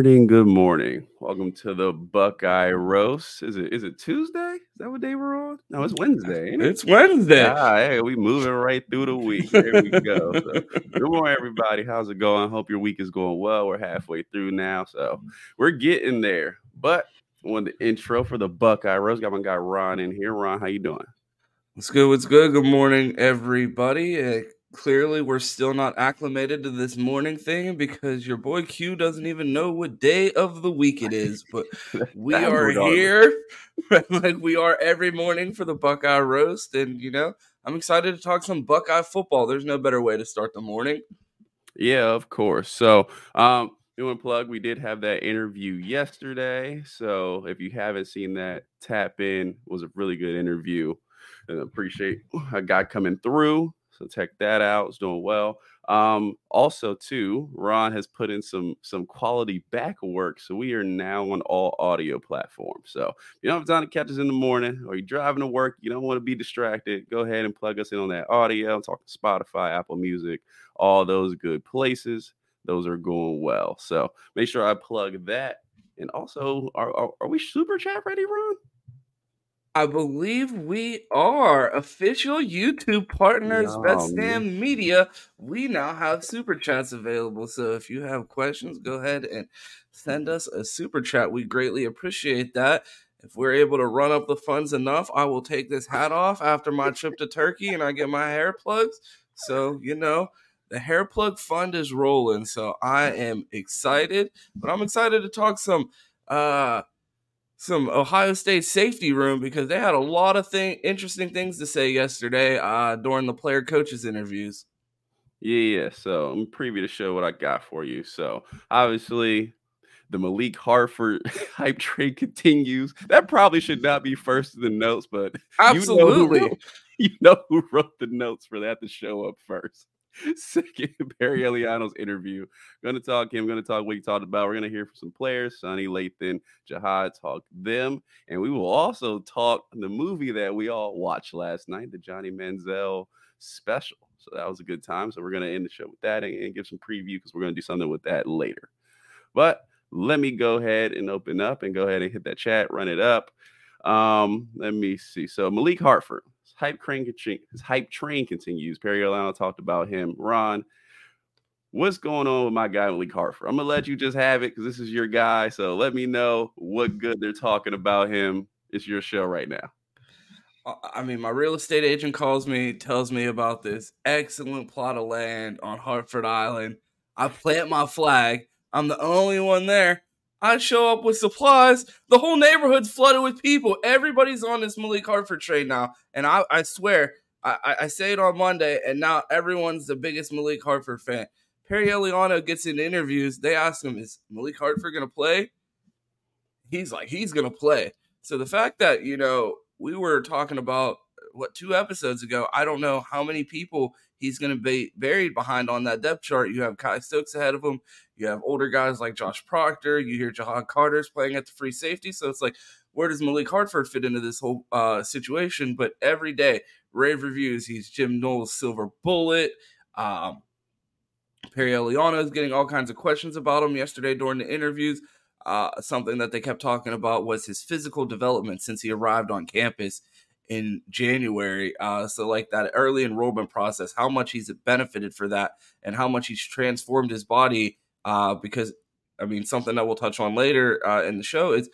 Good morning. Good morning. Welcome to the Buckeye Roast. Is it is it Tuesday? Is that what day we're on? No, it's Wednesday. it? It's Wednesday. Ah, hey, we moving right through the week. There we go. So, good morning, everybody. How's it going? Hope your week is going well. We're halfway through now, so we're getting there. But on the intro for the Buckeye Roast, got my guy Ron in here. Ron, how you doing? What's good? What's good? Good morning, everybody. Clearly, we're still not acclimated to this morning thing because your boy Q doesn't even know what day of the week it is. But we are here like we are every morning for the Buckeye Roast. And, you know, I'm excited to talk some Buckeye football. There's no better way to start the morning. Yeah, of course. So, um, doing plug, we did have that interview yesterday. So, if you haven't seen that, tap in. It was a really good interview, and appreciate a guy coming through. So, check that out. It's doing well. Um, also, too, Ron has put in some some quality back work, so we are now on all audio platforms. So, if you don't have time to catch us in the morning, or you're driving to work, you don't want to be distracted, go ahead and plug us in on that audio. I'm talking Spotify, Apple Music, all those good places. Those are going well. So make sure I plug that. And also, are, are, are we super chat ready, Ron? I believe we are official YouTube partners, No, Best. Damn Media. We now have super chats available. So if you have questions, go ahead and send us a super chat. We greatly appreciate that. If we're able to run up the funds enough, I will take this hat off after my trip to Turkey and I get my hair plugs. So, you know, the hair plug fund is rolling. So I am excited, but I'm excited to talk some uh some Ohio State safety room because they had a lot of thing interesting things to say yesterday uh, during the player coaches interviews. Yeah, yeah. So I'm preview to show what I got for you. So obviously, the Malik Harford hype train continues. That probably should not be first in the notes, but Absolutely. you know who, you know who wrote the notes for that to show up first. Second, Perry Eliano's interview. Gonna talk him, gonna talk what he talked about. We're gonna hear from some players, Sonny Lathan, Ja'Had, talk them, and we will also talk the movie that we all watched last night, the Johnny Manziel special. So that was a good time. So we're gonna end the show with that and, and give some preview because we're gonna do something with that later. But let me go ahead and open up and go ahead and hit that chat, run it up. Um, let me see. So Malik Hartford, his hype train, his hype train continues. Perry Eliano talked about him. Ron, what's going on with my guy Malik Hartford? I'm gonna let you just have it because this is your guy. So let me know what good they're talking about him. It's your show right now. I mean, my real estate agent calls me, tells me about this excellent plot of land on Hartford Island. I plant my flag. I'm the only one there. I show up with supplies. The whole neighborhood's flooded with people. Everybody's on this Malik Hartford trade now. And I, I swear, I, I- say it on Monday, and now everyone's the biggest Malik Hartford fan. Perry Eliano gets in interviews. They ask him, Is Malik Hartford going to play? He's like, He's going to play. So the fact that, you know, we were talking about what two episodes ago, I don't know how many people he's going to be buried behind on that depth chart. You have Kye Stokes ahead of him. You have older guys like Josh Proctor. You hear Ja'Had Carter's playing at the free safety. So it's like, where does Malik Hartford fit into this whole uh, situation? But every day, rave reviews. He's Jim Knowles' silver bullet. Um, Perry Eliano is getting all kinds of questions about him yesterday during the interviews. Uh, something that they kept talking about was his physical development since he arrived on campus in January. Uh, so, like that early enrollment process, how much he's benefited for that, and how much he's transformed his body. Uh, because, I mean, something that we'll touch on later uh, in the show is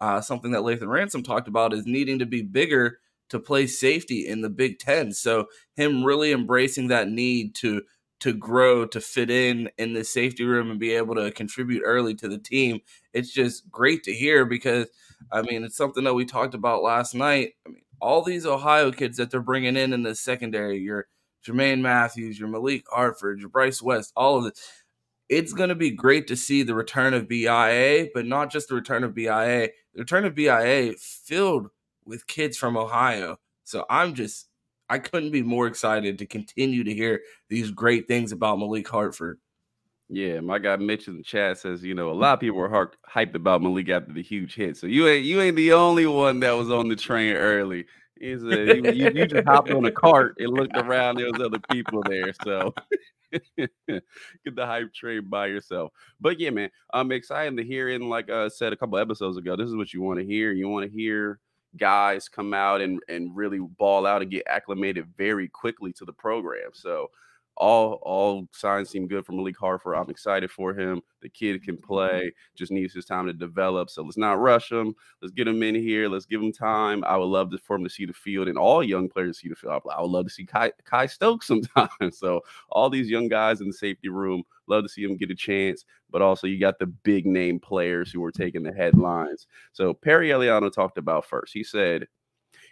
uh, something that Lathan Ransom talked about is needing to be bigger to play safety in the Big Ten. So, him really embracing that need to to grow to fit in in the safety room and be able to contribute early to the team it's just great to hear because i mean it's something that we talked about last night i mean all these ohio kids that they're bringing in in the secondary your jermaine mathews your malik hartford your bryce west all of it it's going to be great to see the return of bia but not just the return of bia the return of bia filled with kids from ohio so i'm just I couldn't be more excited to continue to hear these great things about Malik Hartford. Yeah, my guy Mitch in the chat says, you know, a lot of people were hyped about Malik after the huge hit. So you ain't you ain't the only one that was on the train early. A, you, you, just hopped on a cart and looked around. There was other people there, so get the hype train by yourself. But yeah, man, I'm excited to hear. And like I said a couple episodes ago, this is what you want to hear. You want to hear guys come out and and really ball out and get acclimated very quickly to the program. So all all signs seem good for Malik Hartford. I'm excited for him. The kid can mm-hmm. play, just needs his time to develop. So let's not rush him. Let's get him in here. Let's give him time. I would love to, for him to see the field and all young players see the field. I would love to see Kye, Kye Stokes sometime. so all these young guys in the safety room, love to see them get a chance. But also you got the big name players who are taking the headlines. So Perry Eliano talked about first. He said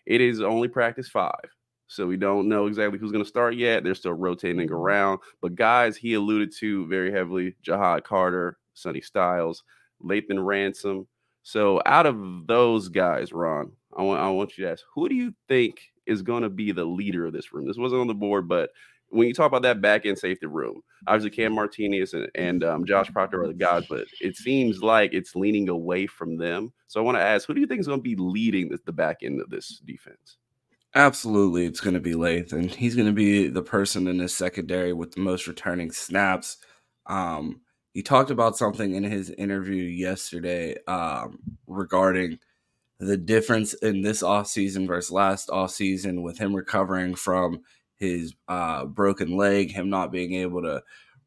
it is only practice five. So we don't know exactly who's going to start yet. They're still rotating mm-hmm. around. But guys, he alluded to very heavily Ja'Had Carter, Sonny Styles, Lathan Ransom. So out of those guys, Ron, I want I want you to ask, who do you think is going to be the leader of this room? This wasn't on the board, but when you talk about that back end safety room, obviously Cam Martinez and, and um, Josh Proctor are the guys, but it seems like it's leaning away from them. So I want to ask, who do you think is going to be leading the, the back end of this defense? Absolutely, it's going to be Lathan. He's going to be the person in this secondary with the most returning snaps. Um, he talked about something in his interview yesterday um, regarding the difference in this offseason versus last offseason with him recovering from his uh, broken leg, him not being able to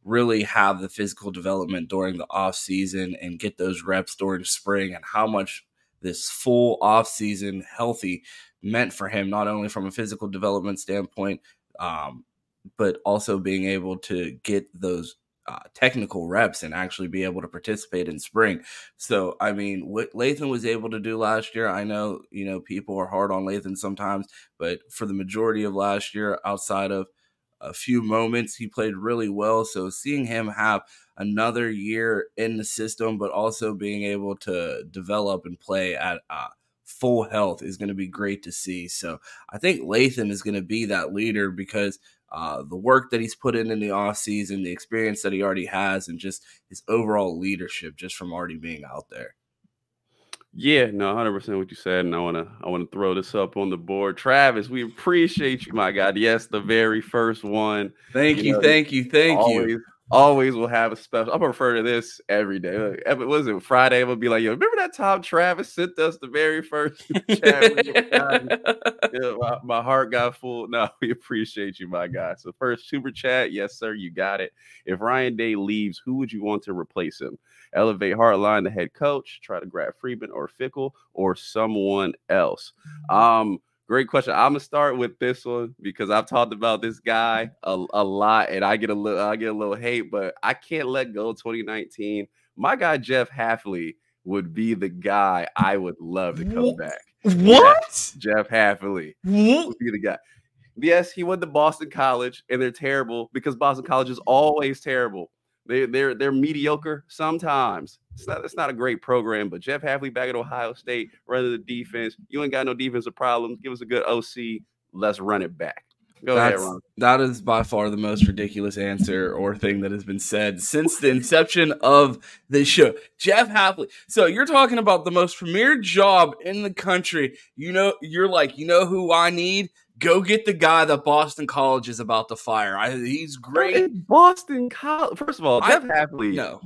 really have the physical development during the offseason and get those reps during spring and how much this full offseason healthy meant for him, not only from a physical development standpoint, um, but also being able to get those uh, technical reps and actually be able to participate in spring. So, I mean, what Lathan was able to do last year, I know, you know, people are hard on Lathan sometimes, but for the majority of last year, outside of a few moments, he played really well. So, seeing him have another year in the system, but also being able to develop and play at uh, full health is going to be great to see. So I think Lathan is going to be that leader because uh, the work that he's put in in the offseason, the experience that he already has, and just his overall leadership just from already being out there. Yeah, no, hundred percent what you said, and I wanna I wanna throw this up on the board. Travis, we appreciate you, my God. Yes, the very first one. Thank you, you know, thank you, thank always, you always will have a special. I prefer to this every day. Like, if it wasn't Friday, it would be like, yo, remember that time Travis sent us the very first chat? yeah, my, my, heart got full. No, we appreciate you, my guy. So first super chat, yes, sir, you got it. If Ryan Day leaves, who would you want to replace him? Elevate Hartline, the head coach, try to grab Freeman or Fickell or someone else. Mm-hmm. Um, Great question. I'm gonna start with this one because I've talked about this guy a, a lot, and I get a little I get a little hate, but I can't let go. 2019, my guy Jeff Hafley would be the guy I would love to come back. What? Jeff, Jeff Hafley would be the guy. Yes, he went to Boston College, and they're terrible because Boston College is always terrible. They they're they're mediocre sometimes. It's not it's not a great program, but Jeff Hafley back at Ohio State, running the defense. You ain't got no defensive problems. Give us a good OC. Let's run it back. Go That's, ahead, Ron. That is by far the most ridiculous answer or thing that has been said since the inception of this show. Jeff Hafley. So you're talking about the most premier job in the country. You know, you're like, you know who I need? Go get the guy that Boston College is about to fire. I, he's great. Boston College. First of all, Jeff Hafley. No,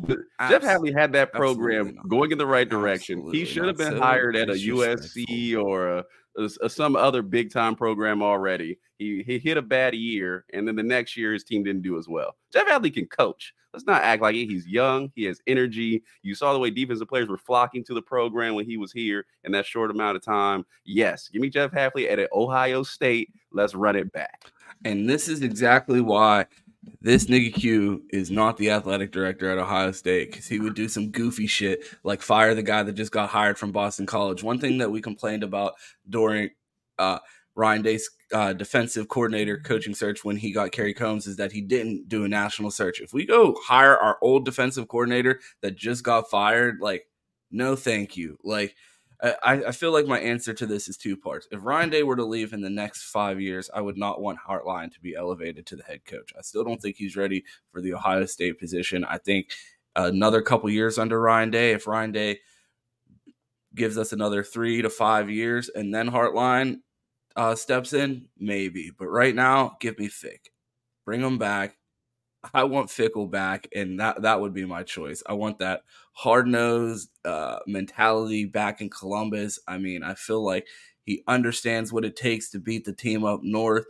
Jeff Hafley had that program going in the right direction. Absolutely he should have been so hired at a USC or a, a, a, some other big time program already. He he hit a bad year, and then the next year his team didn't do as well. Jeff Hafley can coach. Let's not act like it. He's young. He has energy. You saw the way defensive players were flocking to the program when he was here in that short amount of time. Yes, give me Jeff Hafley at Ohio State. Let's run it back. And this is exactly why this nigga Q is not the athletic director at Ohio State because he would do some goofy shit like fire the guy that just got hired from Boston College. One thing that we complained about during uh, Ryan Day's uh, defensive coordinator coaching search when he got Kerry Coombs is that he didn't do a national search. If we go hire our old defensive coordinator that just got fired, like, no, thank you. Like, I, I feel like my answer to this is two parts. If Ryan Day were to leave in the next five years, I would not want Hartline to be elevated to the head coach. I still don't think he's ready for the Ohio State position. I think another couple years under Ryan Day, if Ryan Day gives us another three to five years and then Hartline, uh, steps in, maybe. But right now, give me Fick. Bring him back. I want Fickell back, and that that would be my choice. I want that hard nosed uh, mentality back in Columbus. I mean, I feel like he understands what it takes to beat the team up north,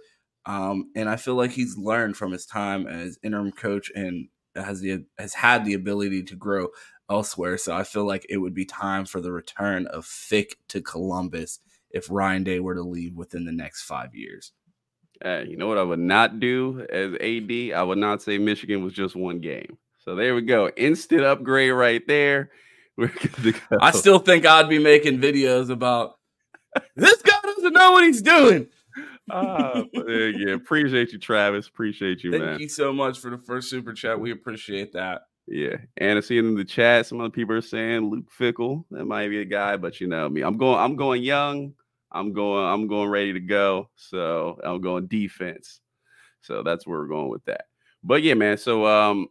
um, and I feel like he's learned from his time as interim coach and has the has had the ability to grow elsewhere. So I feel like it would be time for the return of Fick to Columbus if Ryan Day were to leave within the next five years. Uh, you know what I would not do as AD? I would not say Michigan was just one game. So there we go. Instant upgrade right there. I still think I'd be making videos about this guy doesn't know what he's doing. uh, yeah, appreciate you, Travis. Appreciate you, Thank man. Thank you so much for the first super chat. We appreciate that. Yeah, and I see in the chat some other people are saying Luke Fickell. That might be a guy, but you know me. I'm going. I'm going young. I'm going. I'm going ready to go. So I'm going defense. So that's where we're going with that. But yeah, man. So um,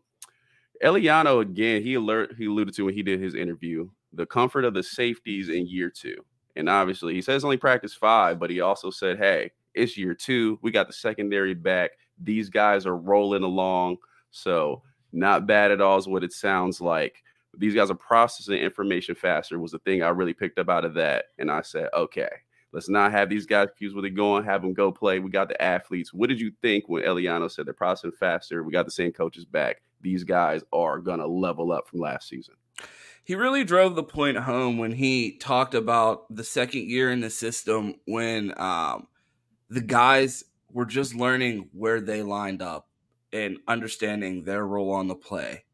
Eliano again. He alert. He alluded to when he did his interview the comfort of the safeties in year two. And obviously, he says only practice five, but he also said, "Hey, it's year two. We got the secondary back. These guys are rolling along. So." Not bad at all is what it sounds like. These guys are processing information faster was the thing I really picked up out of that. And I said, okay, let's not have these guys confused where they're going, have them go play. We got the athletes. What did you think when Eliano said they're processing faster? We got the same coaches back. These guys are going to level up from last season. He really drove the point home when he talked about the second year in the system when um, the guys were just learning where they lined up and understanding their role on the play.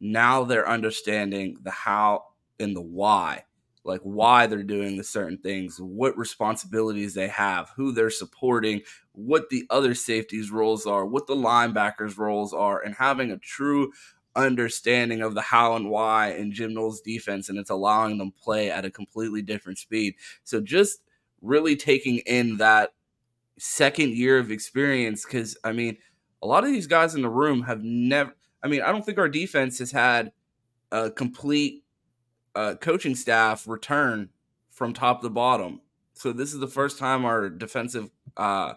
Now they're understanding the how and the why, like why they're doing the certain things, what responsibilities they have, who they're supporting, what the other safeties' roles are, what the linebackers' roles are, and having a true understanding of the how and why in Jim Knowles' defense, and it's allowing them play at a completely different speed. So just really taking in that second year of experience, because I mean – a lot of these guys in the room have never. I mean, I don't think our defense has had a complete uh, coaching staff return from top to bottom. So this is the first time our defensive uh,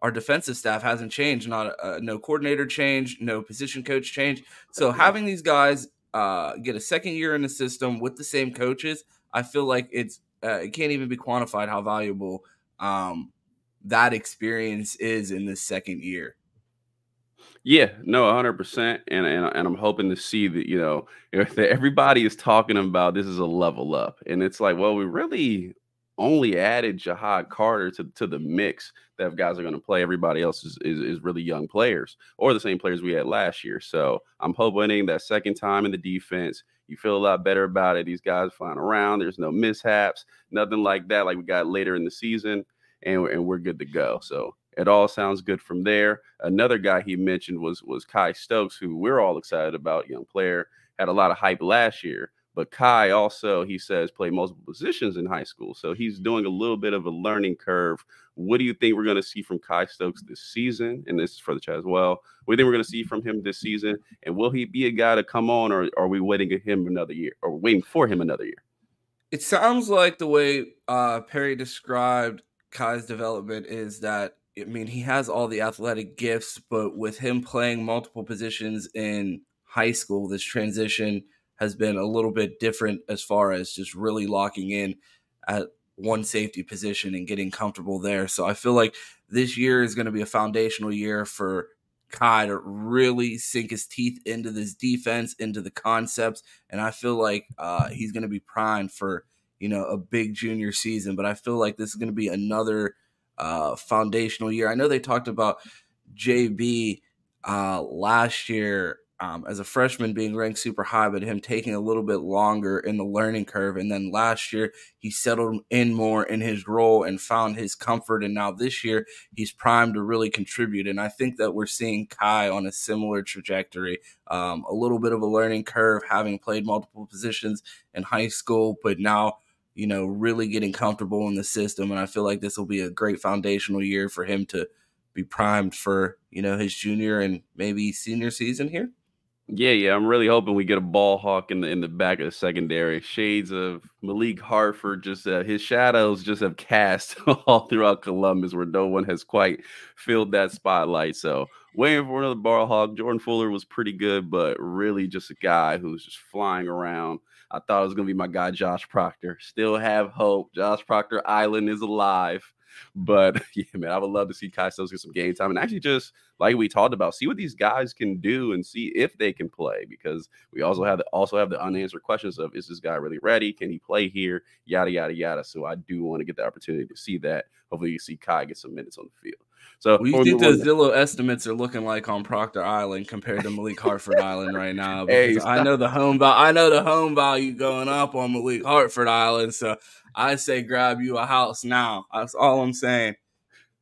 our defensive staff hasn't changed. Not uh, no coordinator change, no position coach change. So having these guys uh, get a second year in the system with the same coaches, I feel like it's uh, it can't even be quantified how valuable um, that experience is in this second year. Yeah, no, hundred percent, and and and I'm hoping to see that you know everybody is talking about this is a level up, and it's like, well, we really only added Ja'Had Carter to, to the mix that guys are going to play. Everybody else is, is, is really young players or the same players we had last year. So I'm hoping that second time in the defense, you feel a lot better about it. These guys flying around. There's no mishaps, nothing like that, like we got later in the season, and, and we're good to go. So it all sounds good from there. Another guy he mentioned was was Kye Stokes, who we're all excited about, young player, had a lot of hype last year. But Kye also, he says, played multiple positions in high school. So he's doing a little bit of a learning curve. What do you think we're going to see from Kye Stokes this season? And this is for the chat as well. What do you think we're going to see from him this season? And will he be a guy to come on, or are we waiting him another year, or waiting for him another year? It sounds like the way uh, Perry described Kye's development is that I mean, he has all the athletic gifts, but with him playing multiple positions in high school, this transition has been a little bit different as far as just really locking in at one safety position and getting comfortable there. So I feel like this year is going to be a foundational year for Kye to really sink his teeth into this defense, into the concepts, and I feel like uh, he's going to be primed for you know a big junior season. But I feel like this is going to be another uh, foundational year. I know they talked about JB uh, last year um, as a freshman being ranked super high, but him taking a little bit longer in the learning curve. And then last year, he settled in more in his role and found his comfort. And now this year, he's primed to really contribute. And I think that we're seeing Kye on a similar trajectory. Um, a little bit of a learning curve, having played multiple positions in high school, but now you know, really getting comfortable in the system. And I feel like this will be a great foundational year for him to be primed for, you know, his junior and maybe senior season here. Yeah, yeah, I'm really hoping we get a ball hawk in the in the back of the secondary. Shades of Malik Hartford, just uh, his shadows just have cast all throughout Columbus, where no one has quite filled that spotlight. So waiting for another ball hawk. Jordan Fuller was pretty good, but really just a guy who's just flying around. I thought it was gonna be my guy Josh Proctor. Still have hope. Josh Proctor Island is alive. But yeah, man, I would love to see Kye Stokes get some game time and actually just like we talked about, see what these guys can do and see if they can play because we also have the also have the unanswered questions of is this guy really ready? Can he play here? Yada yada yada. So I do want to get the opportunity to see that. Hopefully, you see Kye get some minutes on the field. So, what do you think the Zillow estimates are looking like on Proctor Island compared to Malik Hartford Island right now? Because hey, I know the home value, I know the home value going up on Malik Hartford Island. So I say grab you a house now. That's all I'm saying.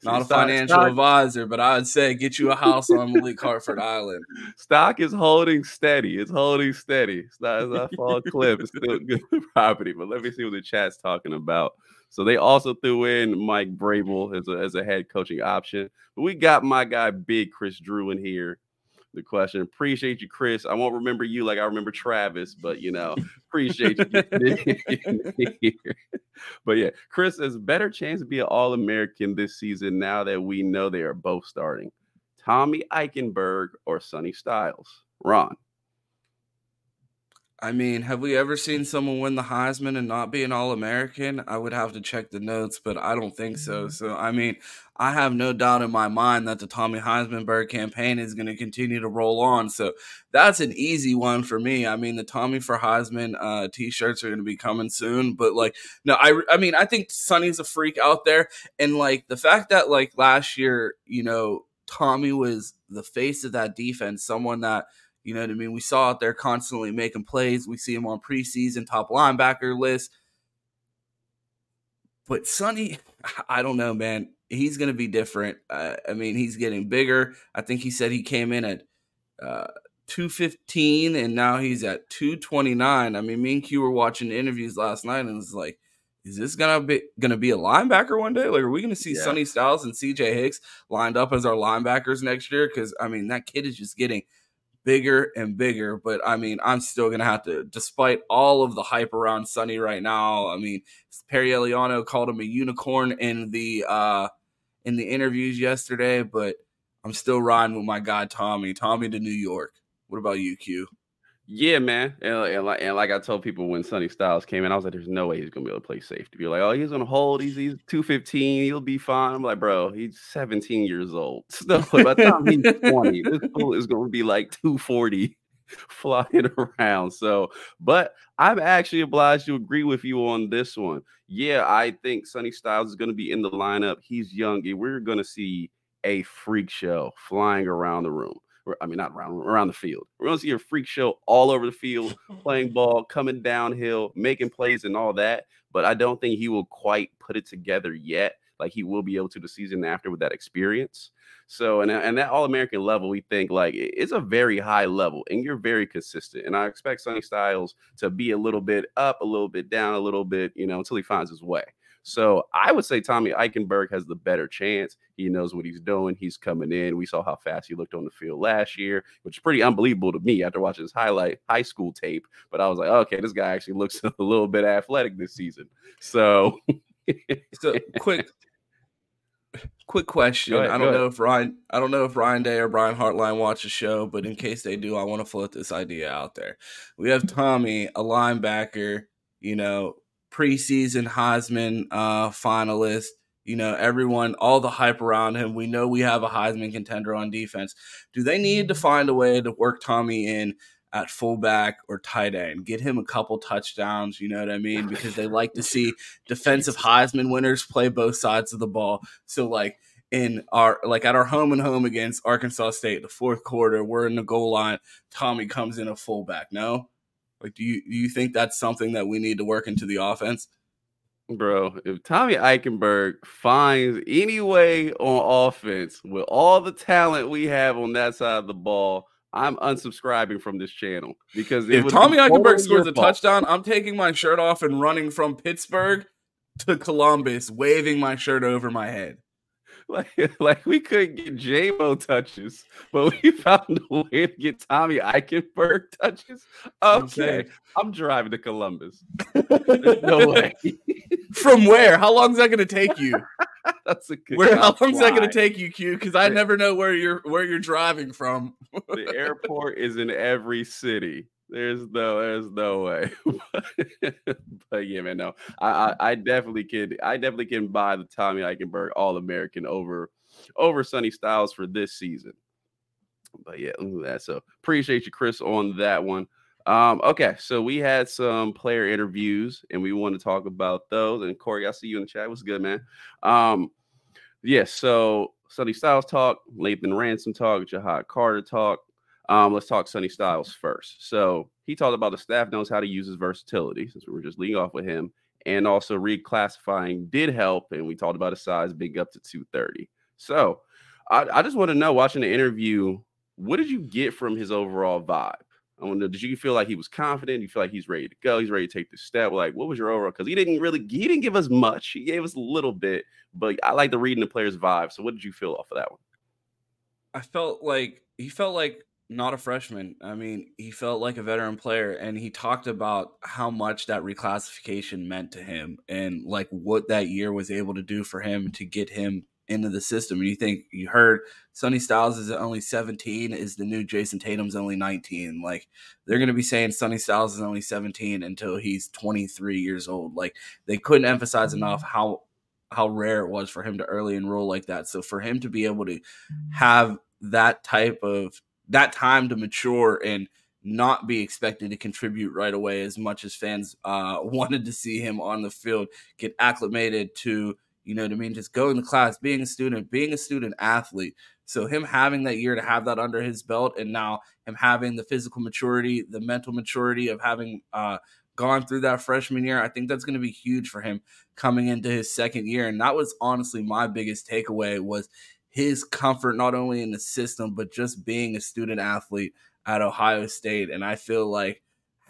Not a financial stock, advisor, but I'd say get you a house on Malik Hartford Island. Stock is holding steady. It's holding steady. It's not, it's not fall cliff. It's still good property. But let me see what the chat's talking about. So they also threw in Mike Vrabel as a, as a head coaching option. But we got my guy, Big Chris Drew, in here the question. Appreciate you, Chris. I won't remember you like I remember Travis, but you know, appreciate you. but yeah, Chris has better chance to be an All American this season now that we know they are both starting. Tommy Eichenberg or Sonny Styles. Ron. I mean, have we ever seen someone win the Heisman and not be an All American? I would have to check the notes, but I don't think so. Mm-hmm. So, I mean, I have no doubt in my mind that the Tommy Heismanberg campaign is going to continue to roll on. So, that's an easy one for me. I mean, the Tommy for Heisman uh, t shirts are going to be coming soon. But, like, no, I, I mean, I think Sonny's a freak out there. And, like, the fact that, like, last year, you know, Tommy was the face of that defense, someone that you know what I mean? We saw out there constantly making plays. We see him on preseason top linebacker list. But Sonny, I don't know, man. He's going to be different. Uh, I mean, he's getting bigger. I think he said he came in at uh, 215 and now he's at 229. I mean, me and Q were watching interviews last night and it's like, is this gonna be gonna be a linebacker one day? Like, are we gonna see yeah. Sonny Styles and CJ Hicks lined up as our linebackers next year? Because I mean, that kid is just getting bigger and bigger. But I mean, I'm still gonna have to, despite all of the hype around Sonny right now. I mean, Perry Eliano called him a unicorn in the uh in the interviews yesterday, but I'm still riding with my guy Tommy. Tommy to New York. What about you, Q? Yeah, man. And, and, like, and like I told people when Sonny Styles came in, I was like, there's no way he's gonna be able to play safety. Be like, oh, he's gonna hold. He's he's 215. He'll be fine. I'm like, bro, he's 17 years old. So by the time he's 20, this fool is gonna be like 240 flying around. So, but I'm actually obliged to agree with you on this one. Yeah, I think Sonny Styles is gonna be in the lineup. He's young, and we're gonna see a freak show flying around the room. I mean, not around around the field. We're gonna see a freak show all over the field, playing ball, coming downhill, making plays, and all that. But I don't think he will quite put it together yet. Like he will be able to the season after with that experience. So, and, and that All American level, we think like it's a very high level, and you're very consistent. And I expect Sonny Styles to be a little bit up, a little bit down, a little bit, you know, until he finds his way. So I would say Tommy Eichenberg has the better chance. He knows what he's doing. He's coming in. We saw how fast he looked on the field last year, which is pretty unbelievable to me after watching his highlight high school tape. But I was like, okay, this guy actually looks a little bit athletic this season. So, so quick. Quick question. Ahead, I don't know if Ryan I don't know if Ryan Day or Brian Hartline watch the show, but in case they do, I want to float this idea out there. We have Tommy, a linebacker, you know, preseason Heisman uh, finalist. You know, everyone, all the hype around him. We know we have a Heisman contender on defense. Do they need to find a way to work Tommy in at fullback or tight end? Get him a couple touchdowns, you know what I mean? Because they like to see defensive Heisman winners play both sides of the ball. So, like, in our like at our home and home against Arkansas State, the fourth quarter, we're in the goal line. Tommy comes in a fullback. No, like, do you do you think that's something that we need to work into the offense? Bro, if Tommy Eichenberg finds any way on offense with all the talent we have on that side of the ball, I'm unsubscribing from this channel because if Tommy Eichenberg scores a touchdown, I'm taking my shirt off and running from Pittsburgh to Columbus, waving my shirt over my head. like, like we couldn't get JMO touches, but we found a way to get Tommy Eichenberg touches. Okay, I'm driving to Columbus. no way. From where? How long is that going to take you? That's a good. Where? How long is that going to take you, Q? Because I never know where you're where you're driving from. the airport is in every city. There's no, there's no way. but yeah, man, no, I, I, I, definitely can, I definitely can buy the Tommy Eichenberg All American over, over Sonny Styles for this season. But yeah, that. So appreciate you, Chris, on that one. Um, okay, so we had some player interviews, and we want to talk about those. And Corey, I see you in the chat. What's good, man? Um, yes. Yeah, so Sonny Styles talk, Lathan Ransom talk, Ja'Had Carter talk. Um, let's talk Sonny Styles first. So he talked about the staff knows how to use his versatility, since we were just leading off with him, and also reclassifying did help. And we talked about his size big up to 230. So I, I just want to know, watching the interview, what did you get from his overall vibe? I wonder, did you feel like he was confident? You feel like he's ready to go? He's ready to take the step. Like, what was your overall? Because he didn't really, he didn't give us much. He gave us a little bit, but I like the reading the player's vibe. So, what did you feel off of that one? I felt like he felt like not a freshman. I mean, he felt like a veteran player and he talked about how much that reclassification meant to him and like what that year was able to do for him to get him into the system. And you think you heard Sonny Styles is only 17, is the new Jayson Tatum's only 19. Like they're going to be saying Sonny Styles is only 17 until he's 23 years old. Like they couldn't emphasize mm-hmm. enough how how rare it was for him to early enroll like that. So for him to be able to have that type of that time to mature and not be expected to contribute right away as much as fans uh, wanted to see him on the field get acclimated to you know what I mean? Just going to class, being a student, being a student athlete. So him having that year to have that under his belt, and now him having the physical maturity, the mental maturity of having uh, gone through that freshman year, I think that's going to be huge for him coming into his second year. And that was honestly my biggest takeaway was his comfort not only in the system but just being a student athlete at Ohio State. And I feel like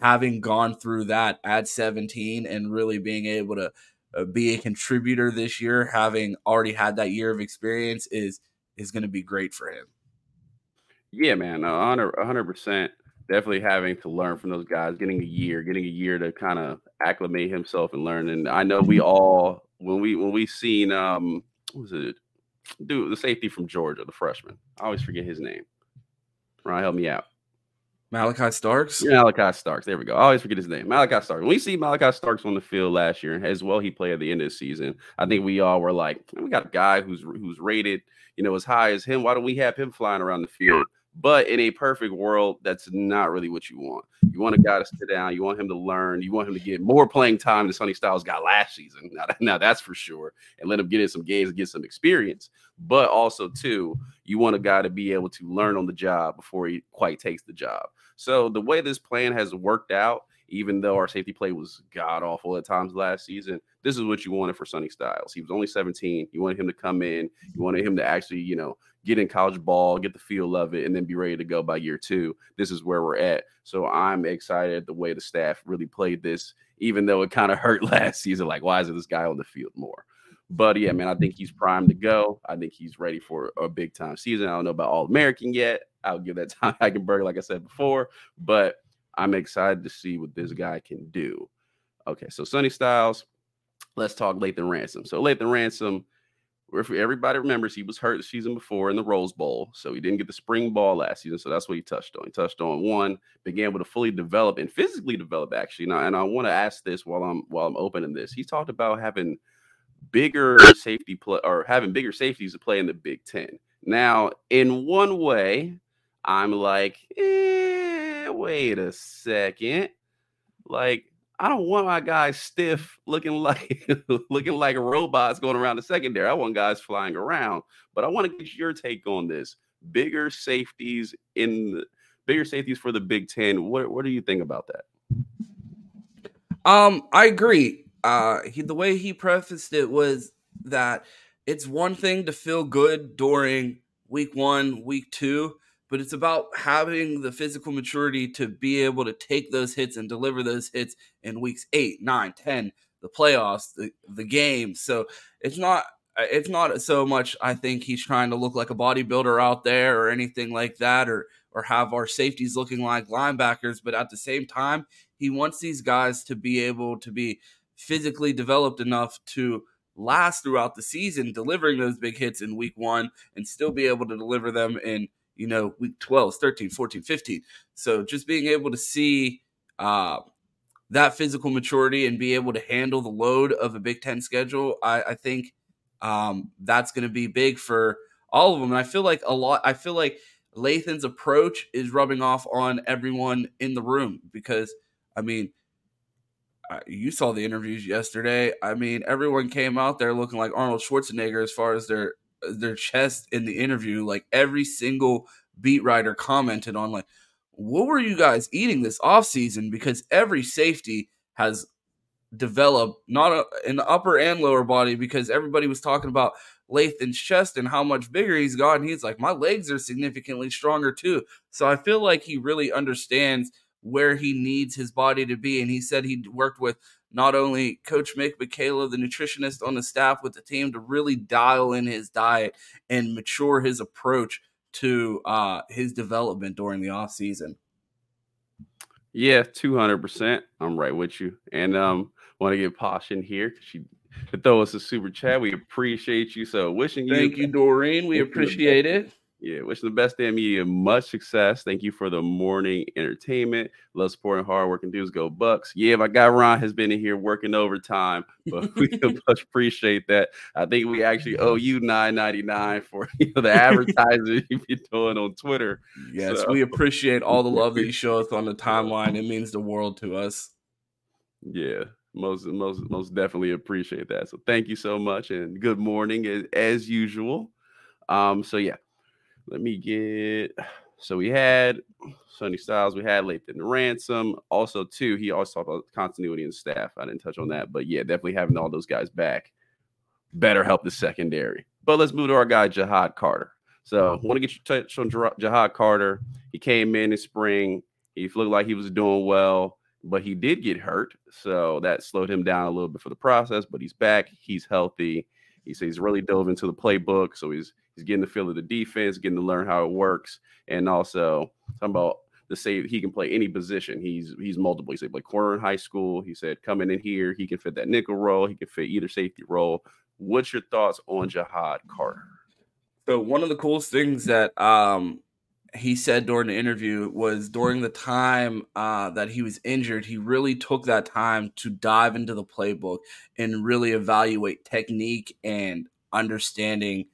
having gone through that at 17 and really being able to uh, be a contributor this year, having already had that year of experience, is is going to be great for him. Yeah, man, hundred percent. Definitely having to learn from those guys, getting a year, getting a year to kind of acclimate himself and learn. And I know we all when we when we seen um was it dude the safety from Georgia, the freshman. I always forget his name. Ryan, help me out. Malaki Starks? Yeah, Malaki Starks. There we go. I always forget his name. Malaki Starks. When we see Malaki Starks on the field last year, as well, he played at the end of the season. I think we all were like, we got a guy who's who's rated, you know, as high as him. Why don't we have him flying around the field? But in a perfect world, that's not really what you want. You want a guy to sit down. You want him to learn. You want him to get more playing time than Sonny Styles got last season. Now, now that's for sure. And let him get in some games and get some experience. But also, too, you want a guy to be able to learn on the job before he quite takes the job. So the way this plan has worked out, even though our safety play was god awful at times last season, this is what you wanted for Sonny Styles. He was only 17. You wanted him to come in. You wanted him to actually, you know, get in college ball, get the feel of it, and then be ready to go by year two. This is where we're at. So I'm excited the way the staff really played this, even though it kind of hurt last season. Like, why is this guy on the field more? But yeah, man, I think he's primed to go. I think he's ready for a big time season. I don't know about All American yet. I'll give that Tommy Eichenberg, like I said before, but I'm excited to see what this guy can do. Okay, so Sonny Styles. Let's talk Lathan Ransom. So Lathan Ransom, if everybody remembers, he was hurt the season before in the Rose Bowl, so he didn't get the spring ball last season. So that's what he touched on. He touched on one, began with a fully develop and physically develop actually. Now, and I want to ask this while I'm while I'm opening this. He talked about having bigger safety play or having bigger safeties to play in the Big Ten. Now, in one way, I'm like, eh, wait a second. Like, I don't want my guys stiff looking like looking like robots going around the secondary. I want guys flying around. But I want to get your take on this. Bigger safeties in bigger safeties for the Big Ten. What what do you think about that? Um, I agree. Uh he, the way he prefaced it was that it's one thing to feel good during week one, week two but it's about having the physical maturity to be able to take those hits and deliver those hits in weeks eight, nine, ten, the playoffs, the, the game. So it's not uh, it's not so much I think he's trying to look like a bodybuilder out there or anything like that or or have our safeties looking like linebackers, but at the same time, he wants these guys to be able to be physically developed enough to last throughout the season, delivering those big hits in week one and still be able to deliver them in, you know, week 12, 13, 14, 15. So just being able to see uh, that physical maturity and be able to handle the load of a Big Ten schedule, I, I think um, that's going to be big for all of them. And I feel like a lot, I feel like Lathan's approach is rubbing off on everyone in the room because, I mean, you saw the interviews yesterday. I mean, everyone came out there looking like Arnold Schwarzenegger as far as their their chest in the interview. Like every single beat writer commented on like, what were you guys eating this off season? Because every safety has developed not a, in the upper and lower body because everybody was talking about Lathan's chest and how much bigger he's gotten. He's like, my legs are significantly stronger too. So I feel like he really understands – where he needs his body to be. And he said he worked with not only Coach Mick Michaela, the nutritionist on the staff with the team, to really dial in his diet and mature his approach to uh, his development during the off season. Yeah, two hundred percent. I'm right with you, and um, want to get Posh in here because she throw us a super chat. We appreciate you. So wishing you, thank you, Doreen. We appreciate it. Yeah, wishing the best damn media much success. Thank you for the morning entertainment. Love supporting hardworking dudes. Go Bucks. Yeah, my guy Ron has been in here working overtime, but we much appreciate that. I think we actually owe you nine ninety nine for you know, the advertising you've been doing on Twitter. Yes, so. we appreciate all the love that you show us on the timeline. It means the world to us. Yeah, most most most definitely appreciate that. So thank you so much, and good morning as, as usual. Um, so yeah let me get. So we had Sonny Styles, we had Lathan Ransom. Also, too, he also talked about continuity and staff. I didn't touch on that, but yeah, definitely having all those guys back better help the secondary. But let's move to our guy Ja'Had Carter. So, I want to get your touch on Ja'Had Carter. He came in in spring. He looked like he was doing well, but he did get hurt, so that slowed him down a little bit for the process. But he's back. He's healthy. He says he's really dove into the playbook, so he's He's getting the feel of the defense, getting to learn how it works, and also talking about the say he can play any position. He's he's multiple. He said play corner in high school. He said coming in here, he can fit that nickel role. He can fit either safety role. What's your thoughts on Ja'Had Carter? So one of the coolest things that um, he said during the interview was during the time uh, that he was injured, he really took that time to dive into the playbook and really evaluate technique and understanding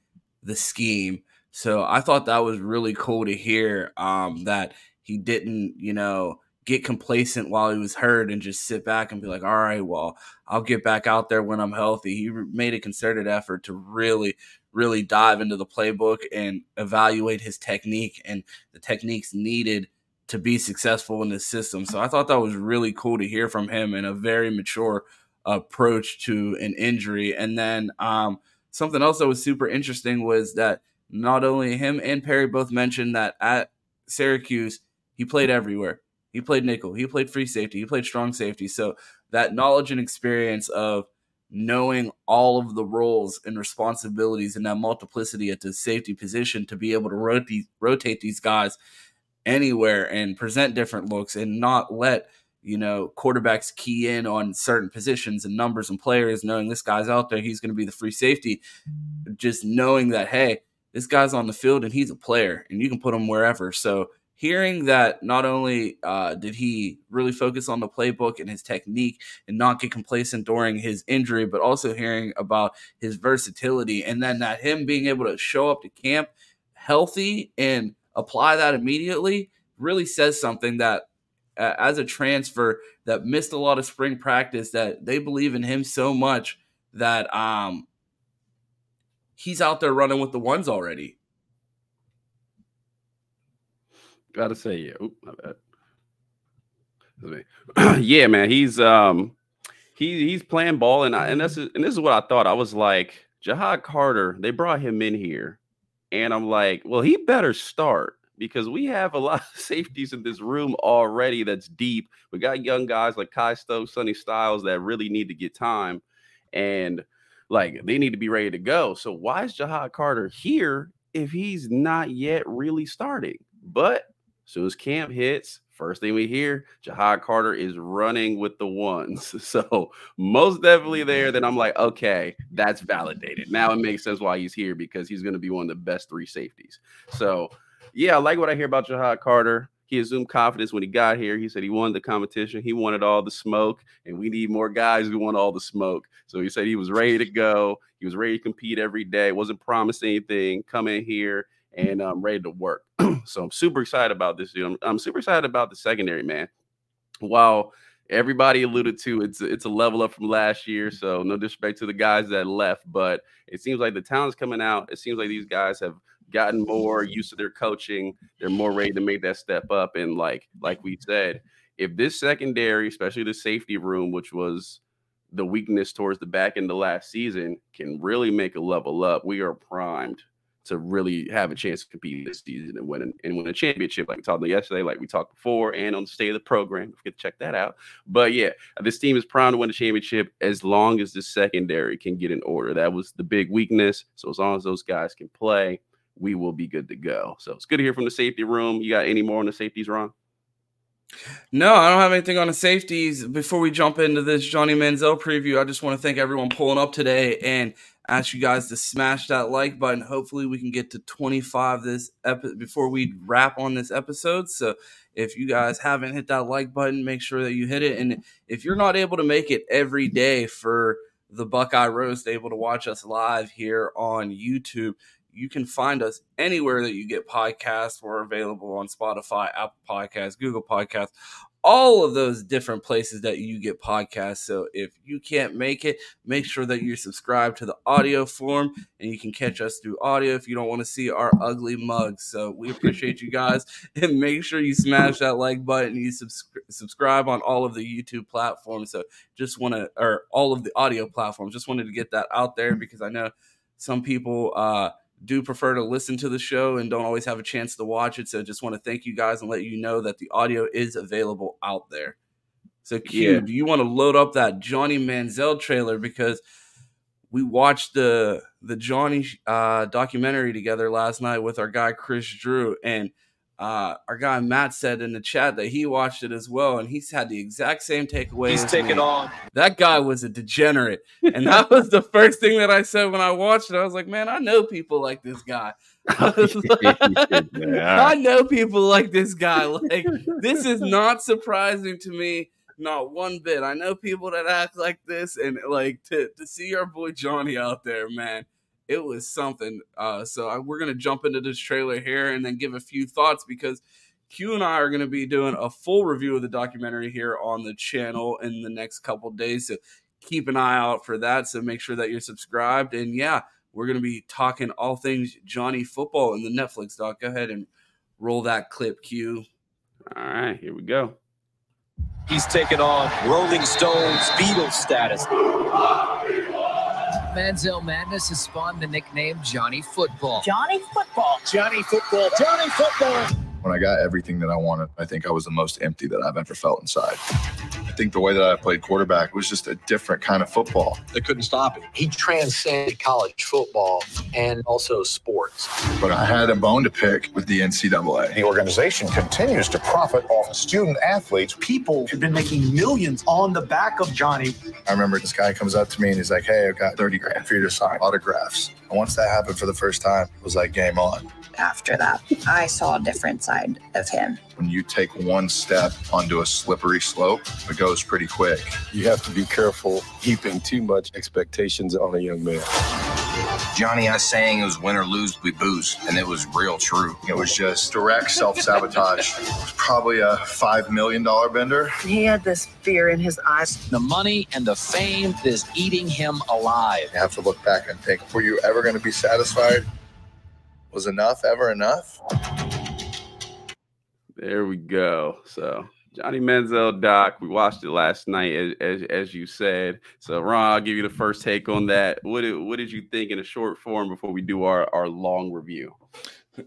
the scheme. So I thought that was really cool to hear um, that he didn't, you know, get complacent while he was hurt and just sit back and be like, all right, well, I'll get back out there when I'm healthy. He made a concerted effort to really, really dive into the playbook and evaluate his technique and the techniques needed to be successful in this system. So I thought that was really cool to hear from him and a very mature approach to an injury. And then, um, something else that was super interesting was that not only him and Perry both mentioned that at Syracuse, he played everywhere. He played nickel, he played free safety, he played strong safety. So that knowledge and experience of knowing all of the roles and responsibilities and that multiplicity at the safety position to be able to rotate rotate these guys anywhere and present different looks and not let you know, quarterbacks key in on certain positions and numbers and players, knowing this guy's out there, he's going to be the free safety. Just knowing that, hey, this guy's on the field and he's a player and you can put him wherever. So, hearing that not only uh, did he really focus on the playbook and his technique and not get complacent during his injury, but also hearing about his versatility and then that him being able to show up to camp healthy and apply that immediately really says something that uh, as a transfer that missed a lot of spring practice that they believe in him so much that um he's out there running with the ones already. Gotta say, yeah. Oop, my bad. yeah, man, he's um he he's playing ball, and I, and this is and this is what I thought. I was like, Ja'Had Carter, they brought him in here, and I'm like, well, he better start because we have a lot of safeties in this room already that's deep. We got young guys like Kye Stokes, Sonny Styles that really need to get time. And Like they need to be ready to go. So why is Ja'Had Carter here if he's not yet really starting? But as soon as camp hits, first thing we hear, Ja'Had Carter is running with the ones. So most definitely there. Then I'm like, okay, that's validated. Now it makes sense why he's here because he's going to be one of the best three safeties. So yeah, I like what I hear about Ja'Had Carter. He assumed confidence when he got here. He said he wanted the competition. He wanted all the smoke, and we need more guys who want all the smoke. So he said he was ready to go. He was ready to compete every day. Wasn't promised anything. Come in here and I'm um, ready to work. so I'm super excited about this dude. I'm, I'm super excited about the secondary, man. While everybody alluded to it's it's a level up from last year, mm-hmm. so no disrespect to the guys that left, but it seems like the talent's coming out. It seems like these guys have gotten more used to their coaching. They're more ready to make that step up. And like like we said, if this secondary, especially the safety room, which was the weakness towards the back end of last season, can really make a level up, we are primed to really have a chance to compete this season and win and win a championship, like we talked yesterday, like we talked before, and on the state of the program. Don't forget to check that out. But yeah, this team is primed to win a championship as long as the secondary can get in order. That was the big weakness. So as long as those guys can play, we will be good to go. So it's good to hear from the safety room. You got any more on the safeties, Ron? No, I don't have anything on the safeties. Before we jump into this Johnny Manziel preview, I just want to thank everyone pulling up today and ask you guys to smash that like button. Hopefully, we can get to 25 this epi- before we wrap on this episode. So, if you guys haven't hit that like button, make sure that you hit it. And if you're not able to make it every day for the Buckeye Roast, able to watch us live here on YouTube, you can find us anywhere that you get podcasts. We're available on Spotify, Apple Podcasts, Google Podcasts, all of those different places that you get podcasts. So if you can't make it, make sure that you're subscribed to the audio form and you can catch us through audio if you don't want to see our ugly mugs. So we appreciate you guys and make sure you smash that like button. You subscribe on all of the YouTube platforms. So just want to, or all of the audio platforms, just wanted to get that out there because I know some people, uh, do prefer to listen to the show and don't always have a chance to watch it. So just want to thank you guys and let you know that the audio is available out there. So Q, yeah. do you want to load up that Johnny Manziel trailer because we watched the the Johnny uh, documentary together last night with our guy Chris Drew and uh, our guy Matt said in the chat that he watched it as well, and he's had the exact same takeaway. He's taken on. That guy was a degenerate, and that was the first thing that I said when I watched it. I was like, "Man, I know people like this guy. I know people like this guy. Like, this is not surprising to me, not one bit. I know people that act like this, and like to to see our boy Johnny out there, man." It was something. Uh, so I, we're gonna jump into this trailer here and then give a few thoughts because Q and I are gonna be doing a full review of the documentary here on the channel in the next couple days. So keep an eye out for that. So make sure that you're subscribed. And yeah, we're gonna be talking all things Johnny football in the Netflix doc. Go ahead and roll that clip, Q. All right, here we go. He's taken on Rolling Stones Beatles status. Manziel Madness has spawned the nickname Johnny Football. Johnny Football. Johnny Football. Johnny Football. When I got everything that I wanted, I think I was the most empty that I've ever felt inside. I think the way that I played quarterback was just a different kind of football. They couldn't stop him. He transcended college football and also sports. But I had a bone to pick with the NCAA. The organization continues to profit off student athletes. People have been making millions on the back of Johnny. I remember this guy comes up to me and he's like, Hey, I've got 30 grand for you to sign autographs. And once that happened for the first time, it was like game on. After that, I saw a different side of him. When you take one step onto a slippery slope, it goes pretty quick. You have to be careful heaping too much expectations on a young man. Johnny, I saying it was win or lose, we boost, and it was real true. It was just direct self sabotage. it was probably a $5 million bender. He had this fear in his eyes. The money and the fame is eating him alive. You have to look back and think, were you ever going to be satisfied? Was enough ever enough? There we go. So Johnny Manziel doc. We watched it last night, as, as, as you said. So Ron, I'll give you the first take on that. What did, what did you think in a short form before we do our our long review?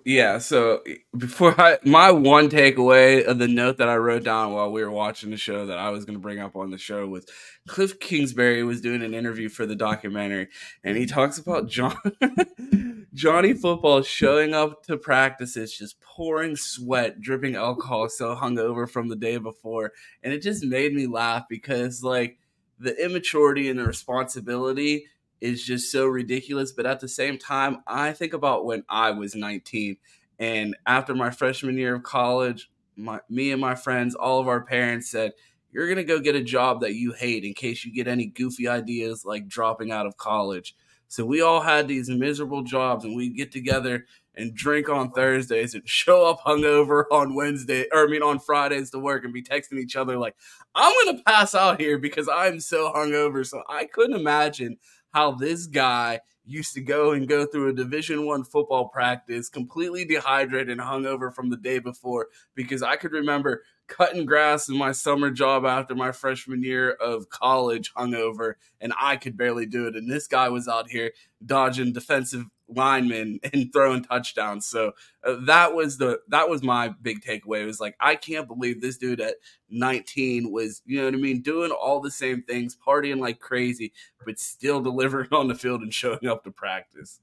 Yeah, so before I my one takeaway of the note that I wrote down while we were watching the show that I was going to bring up on the show was Cliff Kingsbury was doing an interview for the documentary and he talks about John Johnny Football showing up to practices just pouring sweat, dripping alcohol, so hungover from the day before, and it just made me laugh because like the immaturity and the responsibility is just so ridiculous. But at the same time, I think about when I was 19 and after my freshman year of college, my me and my friends, all of our parents said, You're gonna go get a job that you hate in case you get any goofy ideas like dropping out of college. So we all had these miserable jobs and we'd get together and drink on Thursdays and show up hungover on Wednesday, or I mean on Fridays to work and be texting each other like, I'm gonna pass out here because I'm so hungover. So I couldn't imagine how this guy used to go and go through a division one football practice completely dehydrated and hungover from the day before because i could remember cutting grass in my summer job after my freshman year of college hungover and i could barely do it and this guy was out here dodging defensive linemen and throwing touchdowns. So uh, that was the that was my big takeaway. It was like i can't believe this dude at 19 was you know what i mean doing all the same things partying like crazy but still delivering on the field and showing up to practice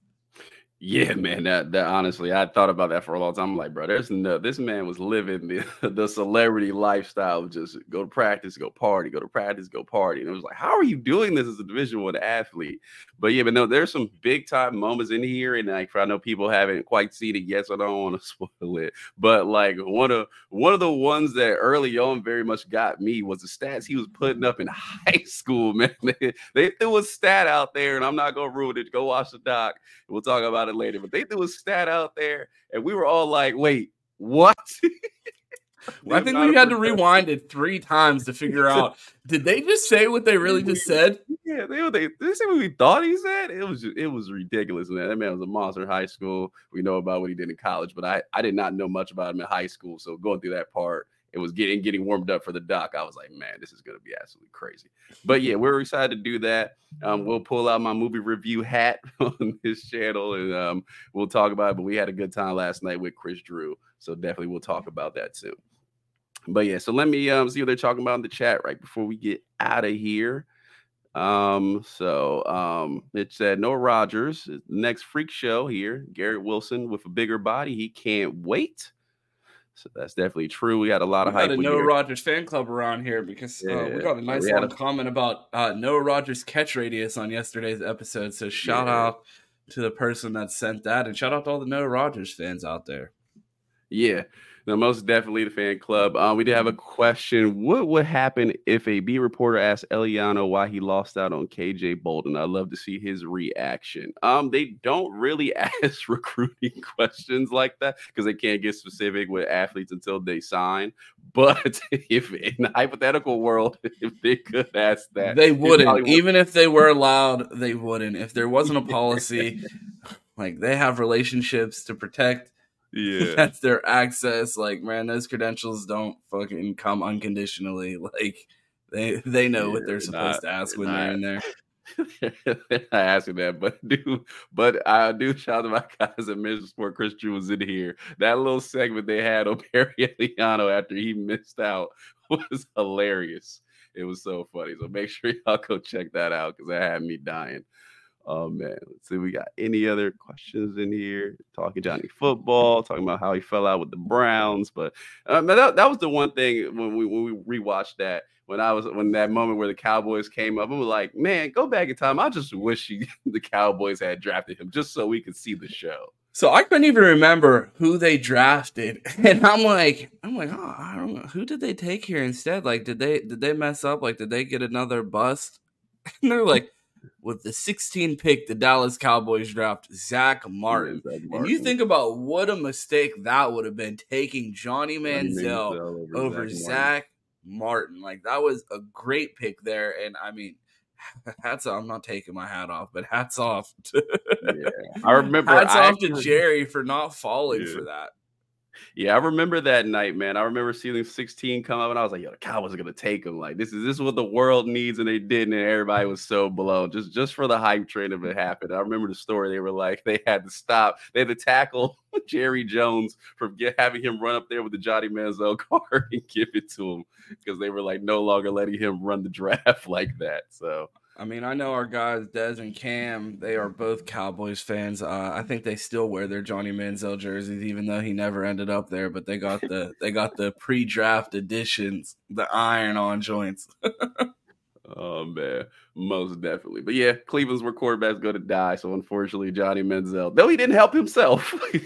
Yeah, man. That that honestly, I thought about that for a long time. I'm like, bro, there's no. This man was living the the celebrity lifestyle. Just go to practice, go party, go to practice, go party. And it was like, how are you doing this as a Division One athlete? But yeah, but no, there's some big time moments in here, and like I know people haven't quite seen it yet, so I don't want to spoil it. But like one of one of the ones that early on very much got me was the stats he was putting up in high school. Man, they, they threw a stat out there, and I'm not gonna ruin it. Go watch the doc. We'll talk about it later. But they threw a stat out there, and we were all like, "Wait, what?" I think we had to rewind it three times to figure out did they just say what they really just said? Yeah, they they, they say what we thought he said. It was just, it was ridiculous, man. That man was a monster in high school. We know about what he did in college, but I I did not know much about him in high school. So going through that part, it was getting getting warmed up for the doc. I was like, man, this is gonna be absolutely crazy. But yeah, we're excited to do that. Um, we'll pull out my movie review hat on this channel and um, we'll talk about it. But we had a good time last night with Chris Drew, so definitely we'll talk about that soon. But yeah, so let me um, see what they're talking about in the chat right before we get out of here. Um, so um, it said Noah Rogers, next freak show here. Garrett Wilson with a bigger body. He can't wait. So that's definitely true. We had a lot of We of got hype. a Noah Rogers fan club around here because uh, we got a nice long a- comment about uh, Noah Rogers catch radius on yesterday's episode. So shout Yeah. out to the person that sent that, and shout out to all the Noah Rogers fans out there. Yeah, no, most definitely the fan club. Uh, we did have a question. What would happen if a B reporter asked Eliano why he lost out on KJ Bolden? I'd love to see his reaction. Um, they don't really ask recruiting questions like that because they can't get specific with athletes until they sign. But if in the hypothetical world, if they could ask that, They wouldn't, even if they were allowed, they wouldn't. If there wasn't a policy, like they have relationships to protect. Yeah. That's their access. Like, man, those credentials don't fucking come unconditionally. Like, they they know what Yeah, they're they're supposed not- to ask when they're in there. I asking that, but do but I do shout out to my guys at Mission Sport. Chris Drew was in here. That little segment they had on Perry Eliano after he missed out was hilarious. It was so funny. So make sure y'all go check that out because that had me dying. Oh man, let's see. We got any other questions in here? Talking Johnny football, talking about how he fell out with the Browns. But um, that, that was the one thing when we when we rewatched that when I was when that moment where the Cowboys came up, I was like, man, go back in time. I just wish he, the Cowboys had drafted him just so we could see the show. So I couldn't even remember who they drafted, and I'm like, I'm like, oh, I don't know, who did they take here instead? Like, did they did they mess up? Like, did they get another bust? And they're like, with the 16 pick, the Dallas Cowboys draft Zach Martin. Zach And you think about what a mistake that would have been taking Johnny Manziel Manziel over Zach Zach Martin. Like that was a great pick there, and I mean, hats off. I'm not taking my hat off, but hats off. To, Yeah. I remember hats I off to Jerry for not falling Yeah. for that. Yeah, I remember that night, man. I remember seeing 16 come up, and I was like, "Yo, the Cowboys are gonna take him. Like, this is this is what the world needs," and they didn't, and everybody was so blown just just for the hype train of it happened. I remember the story. They were like, they had to stop. They had to tackle Jerry Jones from get, having him run up there with the Johnny Manziel card and give it to him because they were like no longer letting him run the draft like that. So I mean, I know our guys, Dez and Cam, they are both Cowboys fans. Uh, I think they still wear their Johnny Manziel jerseys, even though he never ended up there. But they got the they got the pre-draft editions, the iron-on joints. oh man, most definitely. But yeah, Cleveland's where quarterbacks go to die. So unfortunately, Johnny Manziel, though he didn't help himself. no,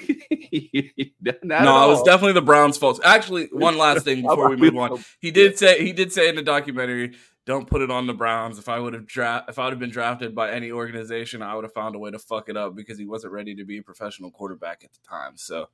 it was definitely the Browns' fault. Actually, one last thing before we move on, he did say he did say in the documentary don't put it on the Browns. If I would have dra- if I would have been drafted by any organization, I would have found a way to fuck it up because he wasn't ready to be a professional quarterback at the time. So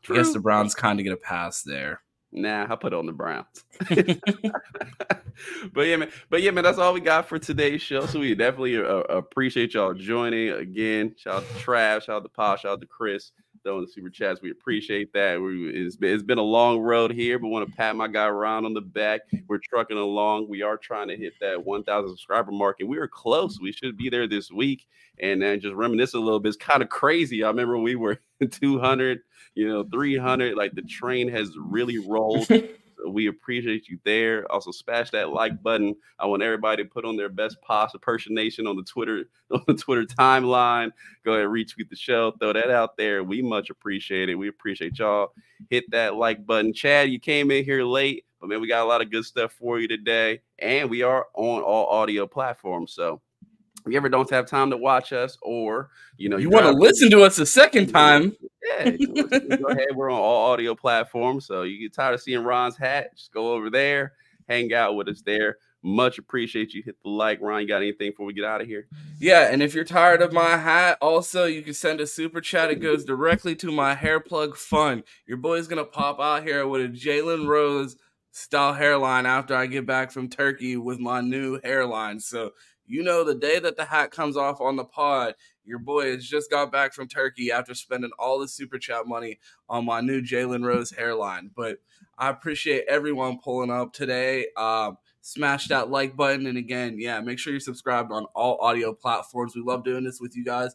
True. I guess the Browns kind of get a pass there. Nah, I put it on the Browns. but yeah, man. But yeah, man. That's all we got for today's show. So we definitely uh, appreciate y'all joining again. Shout out to Trav. Shout out to Paul. Shout out to Chris throwing the super chats. We appreciate that. We, it's, been, it's been a long road here, but want to pat my guy Ron on the back. We're trucking along. We are trying to hit that 1,000 subscriber mark, and we are close. We should be there this week. And then just reminisce a little bit. It's kind of crazy. I remember we were 200, you know, 300. Like the train has really rolled. we appreciate you there. Also, smash that like button. I want everybody to put on their best pos impersonation on the Twitter on the Twitter timeline. Go ahead, retweet the show, throw that out there. We much appreciate it. We appreciate y'all. Hit that like button. Chad, you came in here late, but man, we got a lot of good stuff for you today, and we are on all audio platforms. So you ever don't have time to watch us, or you know you, you want to listen to us a second time, yeah, go ahead. We're on all audio platforms, so you get tired of seeing Ron's hat, just go over there, hang out with us there. Much appreciate you. Hit the like, Ron. You got anything before we get out of here? Yeah, and if you're tired of my hat, also you can send a super chat. It goes directly to my hair plug fund. Your boy's gonna pop out here with a Jalen Rose style hairline after I get back from Turkey with my new hairline. So you know, the day that the hat comes off on the pod, your boy has just got back from Turkey after spending all the super chat money on my new Jalen Rose hairline. But I appreciate everyone pulling up today. Um, smash that like button. And again, yeah, make sure you're subscribed on all audio platforms. We love doing this with you guys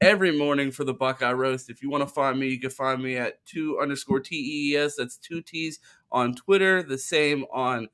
every morning for the Buckeye Roast. If you want to find me, you can find me at two underscore T E E S. That's two T's on Twitter. The same on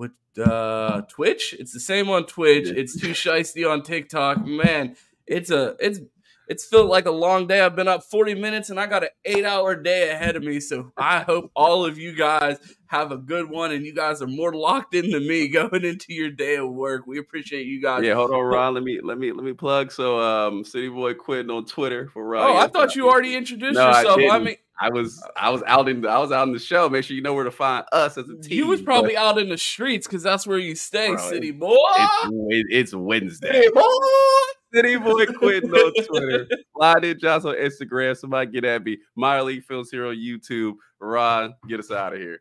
with uh, Twitch. It's the same on Twitch. It's too shisty on TikTok. Man, it's a it's it's felt like a long day. I've been up 40 minutes and I got an eight hour day ahead of me. So I hope all of you guys have a good one and you guys are more locked in than me going into your day of work. We appreciate you guys. Yeah, hold on, Ron. Let me let me let me plug. So um City Boy Quinton on Twitter for Ron. Oh, I thought you already introduced no, yourself. I, I, mean I was I was out in the, I was out in the show. Make sure you know where to find us as a team. You was probably but, out in the streets because that's where you stay, bro, City Boy. It's, it's Wednesday. City Boy. City Boy Quinton on Twitter. Did Josh on Instagram. Somebody get at me. Minor League Films here on YouTube. Ron, get us out of here.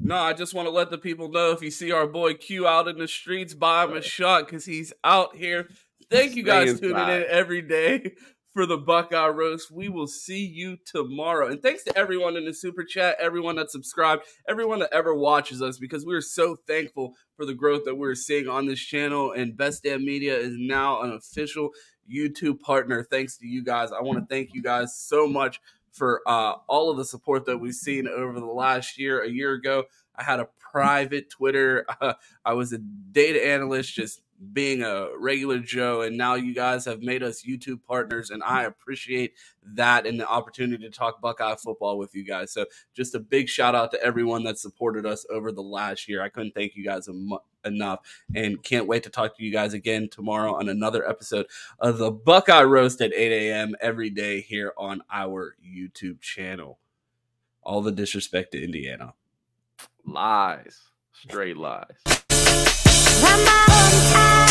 No, I just want to let the people know if you see our boy Q out in the streets, buy him a shot because he's out here. Thank you guys tuning in every day for the Buckeye Roast. We will see you tomorrow. And thanks to everyone in the super chat, everyone that subscribed, everyone that ever watches us, because we're so thankful for the growth that we're seeing on this channel. And Best Damn Media is now an official YouTube partner. Thanks to you guys. I want to thank you guys so much for uh, all of the support that we've seen over the last year. A year ago, I had a private Twitter. Uh, I was a data analyst, just being a regular Joe, and now you guys have made us YouTube partners, and I appreciate that and the opportunity to talk Buckeye football with you guys. So, just a big shout out to everyone that supported us over the last year. I couldn't thank you guys enough, and can't wait to talk to you guys again tomorrow on another episode of the Buckeye Roast at 8 a.m. every day here on our YouTube channel. All the disrespect to Indiana. Lies, straight lies. Come on,